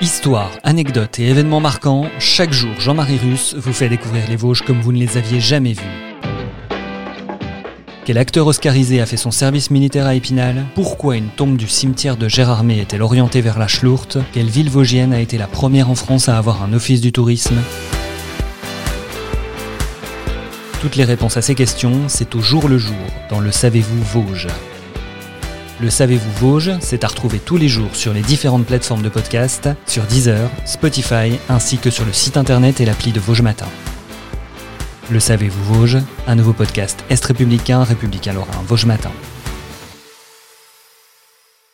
Histoire, anecdotes et événements marquants, chaque jour Jean-Marie Russe vous fait découvrir les Vosges comme vous ne les aviez jamais vus. Quel acteur oscarisé a fait son service militaire à Épinal? Pourquoi une tombe du cimetière de Gérardmer est-elle orientée vers la Schlourte Quelle ville vosgienne a été la première en France à avoir un office du tourisme? Toutes les réponses à ces questions, c'est au jour le jour, dans le Savez-vous Vosges. Le Savez-vous Vosges, c'est à retrouver tous les jours sur les différentes plateformes de podcast, sur Deezer, Spotify, ainsi que sur le site internet et l'appli de Vosges Matin. Le Savez-vous Vosges, un nouveau podcast Est républicain, républicain lorrain, Vosges Matin.